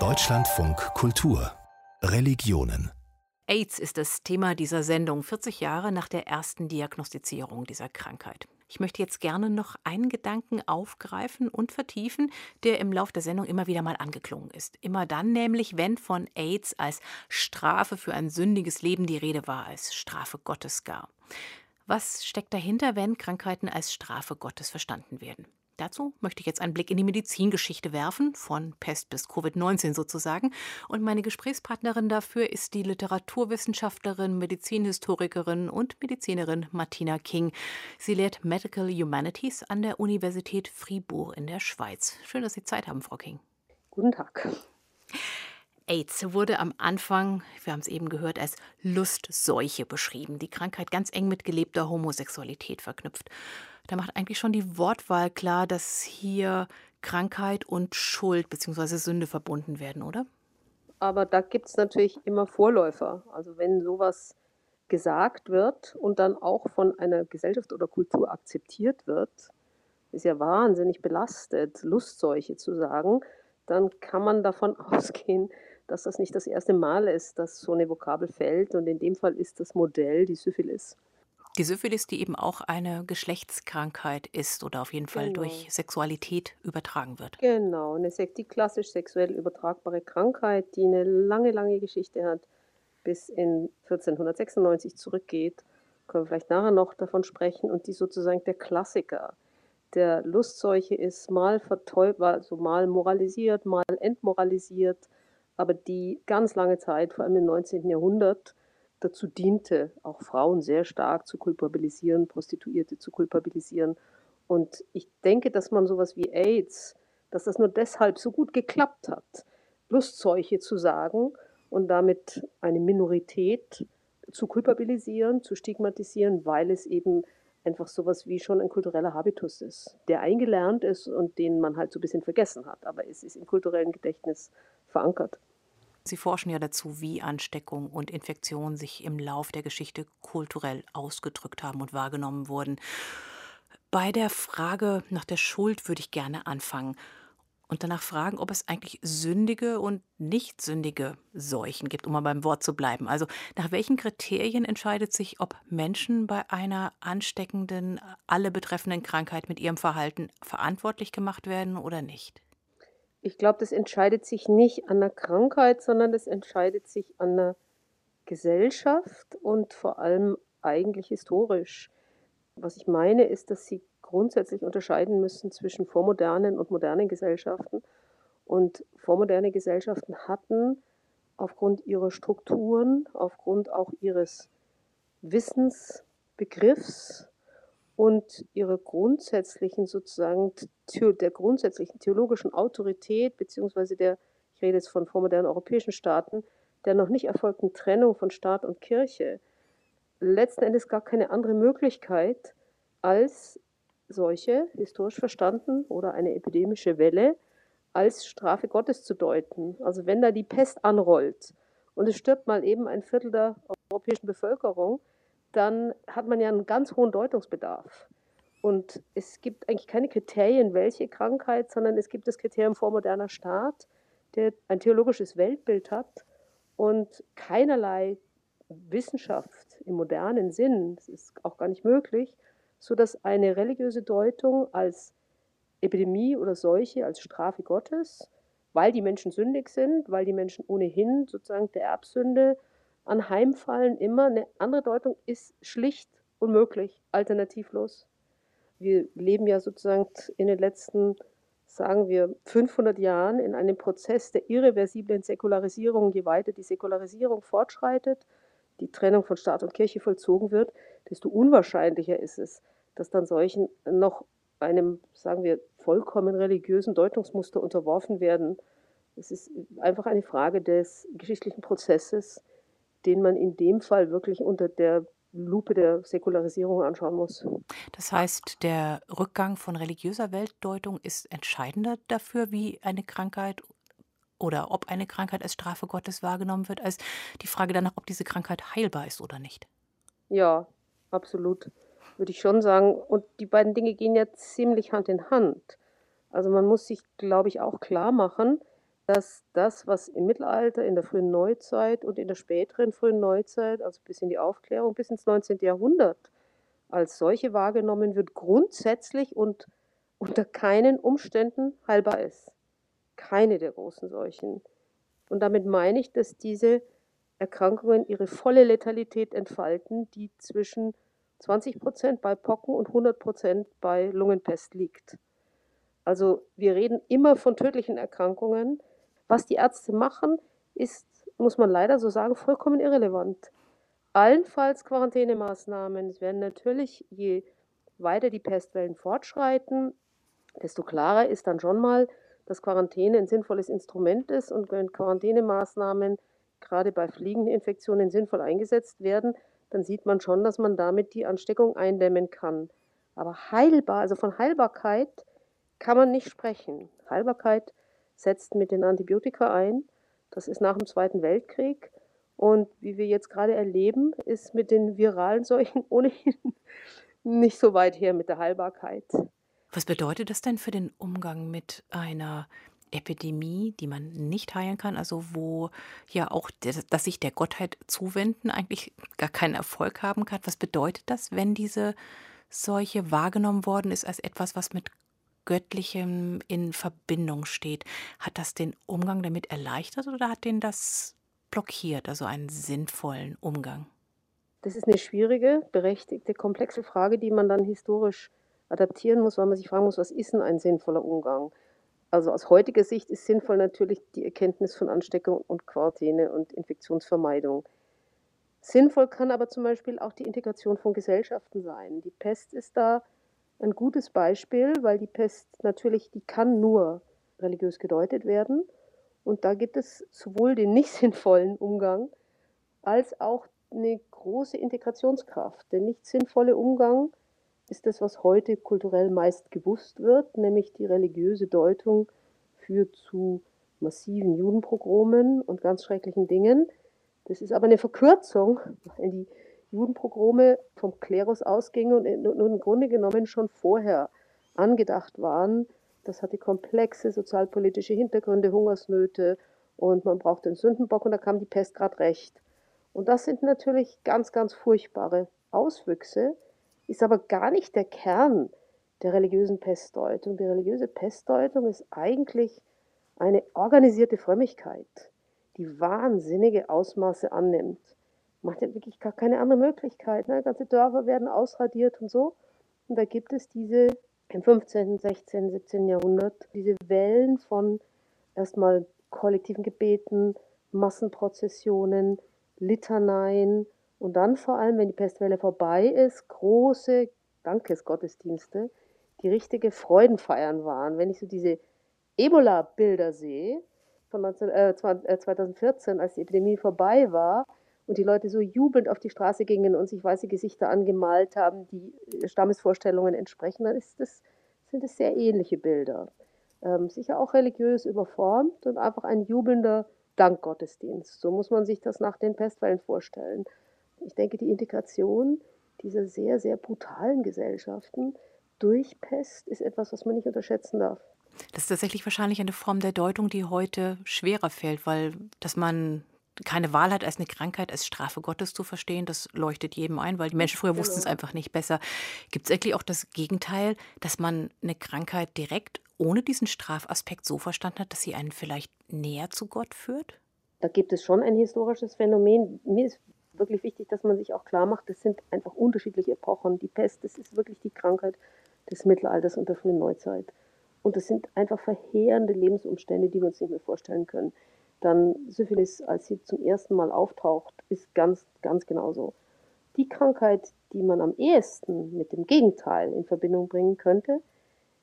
Deutschlandfunk Kultur Religionen AIDS ist das Thema dieser Sendung, 40 Jahre nach der ersten Diagnostizierung dieser Krankheit. Ich möchte jetzt gerne noch einen Gedanken aufgreifen und vertiefen, der im Lauf der Sendung immer wieder mal angeklungen ist. Immer dann nämlich, wenn von AIDS als Strafe für ein sündiges Leben die Rede war, als Strafe Gottes gar. Was steckt dahinter, wenn Krankheiten als Strafe Gottes verstanden werden? Dazu möchte ich jetzt einen Blick in die Medizingeschichte werfen, von Pest bis Covid-19 sozusagen. Und meine Gesprächspartnerin dafür ist die Literaturwissenschaftlerin, Medizinhistorikerin und Medizinerin Martina King. Sie lehrt Medical Humanities an der Universität Fribourg in der Schweiz. Schön, dass Sie Zeit haben, Frau King. Guten Tag. AIDS wurde am Anfang, wir haben es eben gehört, als Lustseuche beschrieben. Die Krankheit ganz eng mit gelebter Homosexualität verknüpft. Da macht eigentlich schon die Wortwahl klar, dass hier Krankheit und Schuld bzw. Sünde verbunden werden, oder? Aber da gibt es natürlich immer Vorläufer. Also wenn sowas gesagt wird und dann auch von einer Gesellschaft oder Kultur akzeptiert wird, ist ja wahnsinnig belastet, Lustseuche zu sagen, dann kann man davon ausgehen, dass das nicht das erste Mal ist, dass so eine Vokabel fällt. Und in dem Fall ist das Modell die Syphilis. Die Syphilis, die eben auch eine Geschlechtskrankheit ist oder auf jeden Fall genau. durch Sexualität übertragen wird. Genau, eine, die klassisch sexuell übertragbare Krankheit, die eine lange, lange Geschichte hat, bis in 1496 zurückgeht. Können wir vielleicht nachher noch davon sprechen und die sozusagen der Klassiker der Lustseuche ist, mal verteufelt, also mal moralisiert, mal entmoralisiert, aber die ganz lange Zeit, vor allem im 19. Jahrhundert, dazu diente, auch Frauen sehr stark zu kulpabilisieren, Prostituierte zu kulpabilisieren. Und ich denke, dass man sowas wie AIDS, dass das nur deshalb so gut geklappt hat, Lustseuche zu sagen und damit eine Minorität zu kulpabilisieren, zu stigmatisieren, weil es eben einfach sowas wie schon ein kultureller Habitus ist, der eingelernt ist und den man halt so ein bisschen vergessen hat. Aber es ist im kulturellen Gedächtnis verankert. Sie forschen ja dazu, wie Ansteckung und Infektion sich im Lauf der Geschichte kulturell ausgedrückt haben und wahrgenommen wurden. Bei der Frage nach der Schuld würde ich gerne anfangen und danach fragen, ob es eigentlich sündige und nicht sündige Seuchen gibt, um mal beim Wort zu bleiben. Also nach welchen Kriterien entscheidet sich, ob Menschen bei einer ansteckenden, alle betreffenden Krankheit mit ihrem Verhalten verantwortlich gemacht werden oder nicht? Ich glaube, das entscheidet sich nicht an der Krankheit, sondern das entscheidet sich an der Gesellschaft und vor allem eigentlich historisch. Was ich meine, ist, dass sie grundsätzlich unterscheiden müssen zwischen vormodernen und modernen Gesellschaften. Und vormoderne Gesellschaften hatten aufgrund ihrer Strukturen, aufgrund auch ihres Wissensbegriffs und ihrer grundsätzlichen sozusagen der grundsätzlichen theologischen Autorität beziehungsweise der ich rede jetzt von vormodernen europäischen Staaten der noch nicht erfolgten Trennung von Staat und Kirche letzten Endes gar keine andere Möglichkeit als solche historisch verstanden oder eine epidemische Welle als Strafe Gottes zu deuten. Also wenn da die Pest anrollt und es stirbt mal eben ein Viertel der europäischen Bevölkerung, dann hat man ja einen ganz hohen Deutungsbedarf. Und es gibt eigentlich keine Kriterien, welche Krankheit, sondern es gibt das Kriterium vormoderner Staat, der ein theologisches Weltbild hat und keinerlei Wissenschaft im modernen Sinn, das ist auch gar nicht möglich, sodass eine religiöse Deutung als Epidemie oder Seuche, als Strafe Gottes, weil die Menschen sündig sind, weil die Menschen ohnehin sozusagen der Erbsünde anheimfallen, immer eine andere Deutung ist schlicht unmöglich, alternativlos. Wir leben ja sozusagen in den letzten, sagen wir, 500 Jahren in einem Prozess der irreversiblen Säkularisierung. Je weiter die Säkularisierung fortschreitet, die Trennung von Staat und Kirche vollzogen wird, desto unwahrscheinlicher ist es, dass dann solchen noch einem, sagen wir, vollkommen religiösen Deutungsmuster unterworfen werden. Es ist einfach eine Frage des geschichtlichen Prozesses, den man in dem Fall wirklich unter der Lupe der Säkularisierung anschauen muss. Das heißt, der Rückgang von religiöser Weltdeutung ist entscheidender dafür, wie eine Krankheit oder ob eine Krankheit als Strafe Gottes wahrgenommen wird, als die Frage danach, ob diese Krankheit heilbar ist oder nicht. Ja, absolut, würde ich schon sagen. Und die beiden Dinge gehen ja ziemlich Hand in Hand. Also man muss sich, glaube ich, auch klar machen, dass das, was im Mittelalter, in der frühen Neuzeit und in der späteren frühen Neuzeit, also bis in die Aufklärung, bis ins 19. Jahrhundert als solche wahrgenommen wird, grundsätzlich und unter keinen Umständen heilbar ist. Keine der großen Seuchen. Und damit meine ich, dass diese Erkrankungen ihre volle Letalität entfalten, die zwischen 20 Prozent bei Pocken und 100 Prozent bei Lungenpest liegt. Also wir reden immer von tödlichen Erkrankungen. Was die Ärzte machen, ist, muss man leider so sagen, vollkommen irrelevant. Allenfalls Quarantänemaßnahmen. Es werden natürlich, je weiter die Pestwellen fortschreiten, desto klarer ist dann schon mal, dass Quarantäne ein sinnvolles Instrument ist und wenn Quarantänemaßnahmen gerade bei Fliegeninfektionen sinnvoll eingesetzt werden, dann sieht man schon, dass man damit die Ansteckung eindämmen kann. Aber heilbar, also von Heilbarkeit kann man nicht sprechen. Heilbarkeit setzt mit den Antibiotika ein. Das ist nach dem Zweiten Weltkrieg. Und wie wir jetzt gerade erleben, ist mit den viralen Seuchen ohnehin nicht so weit her mit der Heilbarkeit. Was bedeutet das denn für den Umgang mit einer Epidemie, die man nicht heilen kann, also wo ja auch, dass sich der Gottheit zuwenden eigentlich gar keinen Erfolg haben kann? Was bedeutet das, wenn diese Seuche wahrgenommen worden ist als etwas, was mit Göttlichem in Verbindung steht? Hat das den Umgang damit erleichtert oder hat den das blockiert, also einen sinnvollen Umgang? Das ist eine schwierige, berechtigte, komplexe Frage, die man dann historisch adaptieren muss, weil man sich fragen muss, was ist denn ein sinnvoller Umgang? Also aus heutiger Sicht ist sinnvoll natürlich die Erkenntnis von Ansteckung und Quarantäne und Infektionsvermeidung. Sinnvoll kann aber zum Beispiel auch die Integration von Gesellschaften sein. Die Pest ist da ein gutes Beispiel, weil die Pest natürlich, die kann nur religiös gedeutet werden. Und da gibt es sowohl den nicht sinnvollen Umgang als auch eine große Integrationskraft. Der nicht sinnvolle Umgang ist das, was heute kulturell meist gewusst wird, nämlich die religiöse Deutung führt zu massiven Judenprogromen und ganz schrecklichen Dingen. Das ist aber eine Verkürzung, weil die Judenprogrome vom Klerus ausgingen und im Grunde genommen schon vorher angedacht waren. Das hatte komplexe sozialpolitische Hintergründe, Hungersnöte und man brauchte einen Sündenbock und da kam die Pest gerade recht. Und das sind natürlich ganz, ganz furchtbare Auswüchse, ist aber gar nicht der Kern der religiösen Pestdeutung. Die religiöse Pestdeutung ist eigentlich eine organisierte Frömmigkeit, die wahnsinnige Ausmaße annimmt. Macht ja wirklich gar keine andere Möglichkeit. Ne? Ganze Dörfer werden ausradiert und so. Und da gibt es diese im 15., 16., 17. Jahrhundert diese Wellen von erstmal kollektiven Gebeten, Massenprozessionen, Litaneien, und dann vor allem, wenn die Pestwelle vorbei ist, große Dankesgottesdienste, die richtige Freudenfeiern waren. Wenn ich so diese Ebola-Bilder sehe von 19, äh, 2014, äh, als die Epidemie vorbei war und die Leute so jubelnd auf die Straße gingen und sich weiße Gesichter angemalt haben, die Stammesvorstellungen entsprechen, dann das, sind es sehr ähnliche Bilder. Ähm, sicher auch religiös überformt und einfach ein jubelnder Dankgottesdienst. So muss man sich das nach den Pestwellen vorstellen. Ich denke, die Integration dieser sehr, sehr brutalen Gesellschaften durch Pest ist etwas, was man nicht unterschätzen darf. Das ist tatsächlich wahrscheinlich eine Form der Deutung, die heute schwerer fällt, weil dass man keine Wahl hat, als eine Krankheit, als Strafe Gottes zu verstehen, das leuchtet jedem ein, weil die Menschen früher wussten es genau. einfach nicht besser. Gibt es eigentlich auch das Gegenteil, dass man eine Krankheit direkt ohne diesen Strafaspekt so verstanden hat, dass sie einen vielleicht näher zu Gott führt? Da gibt es schon ein historisches Phänomen. Mir ist wirklich wichtig, dass man sich auch klar macht, das sind einfach unterschiedliche Epochen. Die Pest, das ist wirklich die Krankheit des Mittelalters und der frühen Neuzeit. Und das sind einfach verheerende Lebensumstände, die wir uns nicht mehr vorstellen können. Dann Syphilis, als sie zum ersten Mal auftaucht, ist ganz, ganz genauso. Die Krankheit, die man am ehesten mit dem Gegenteil in Verbindung bringen könnte,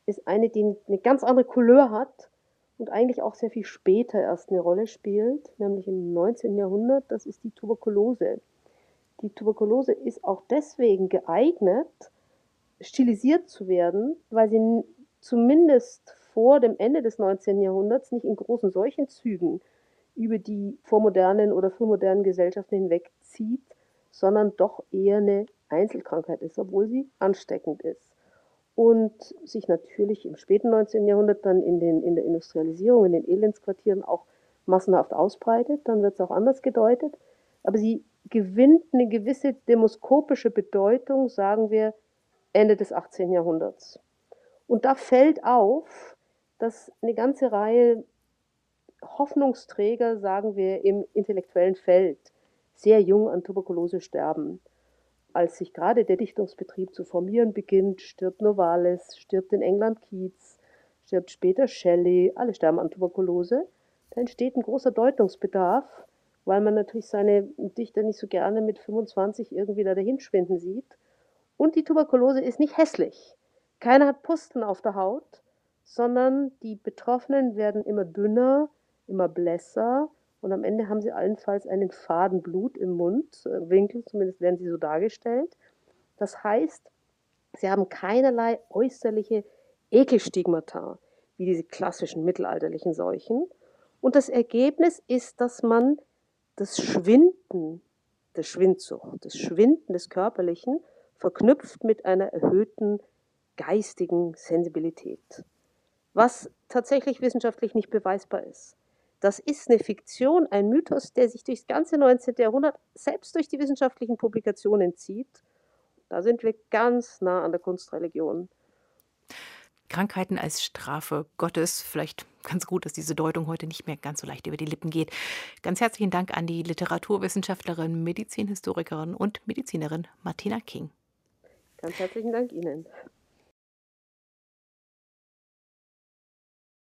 ist eine, die eine ganz andere Couleur hat und eigentlich auch sehr viel später erst eine Rolle spielt, nämlich im 19. Jahrhundert, das ist die Tuberkulose. Die Tuberkulose ist auch deswegen geeignet, stilisiert zu werden, weil sie zumindest vor dem Ende des 19. Jahrhunderts nicht in großen Seuchenzügen über die vormodernen oder frühmodernen Gesellschaften hinwegzieht, sondern doch eher eine Einzelkrankheit ist, obwohl sie ansteckend ist. und sich natürlich im späten 19. Jahrhundert dann in, den, in der Industrialisierung, in den Elendsquartieren auch massenhaft ausbreitet. Dann wird es auch anders gedeutet. Aber sie gewinnt eine gewisse demoskopische Bedeutung, sagen wir, Ende des 18. Jahrhunderts. Und da fällt auf, dass eine ganze Reihe Hoffnungsträger, sagen wir, im intellektuellen Feld sehr jung an Tuberkulose sterben. Als sich gerade der Dichtungsbetrieb zu formieren beginnt, stirbt Novalis, stirbt in England Keats, stirbt später Shelley, alle sterben an Tuberkulose. Da entsteht ein großer Deutungsbedarf, weil man natürlich seine Dichter nicht so gerne mit 25 irgendwie da dahinschwinden sieht. Und die Tuberkulose ist nicht hässlich. Keiner hat Pusten auf der Haut, sondern die Betroffenen werden immer dünner, immer blässer und am Ende haben sie allenfalls einen faden Blut im Mundwinkel, äh, zumindest werden sie so dargestellt. Das heißt, sie haben keinerlei äußerliche Ekelstigmata, wie diese klassischen mittelalterlichen Seuchen. Und das Ergebnis ist, dass man das Schwinden der Schwindsucht, das Schwinden des Körperlichen verknüpft mit einer erhöhten geistigen Sensibilität, was tatsächlich wissenschaftlich nicht beweisbar ist. Das ist eine Fiktion, ein Mythos, der sich durchs ganze 19. Jahrhundert selbst durch die wissenschaftlichen Publikationen zieht. Da sind wir ganz nah an der Kunstreligion. Krankheiten als Strafe Gottes. Vielleicht ganz gut, dass diese Deutung heute nicht mehr ganz so leicht über die Lippen geht. Ganz herzlichen Dank an die Literaturwissenschaftlerin, Medizinhistorikerin und Medizinerin Martina King. Ganz herzlichen Dank Ihnen.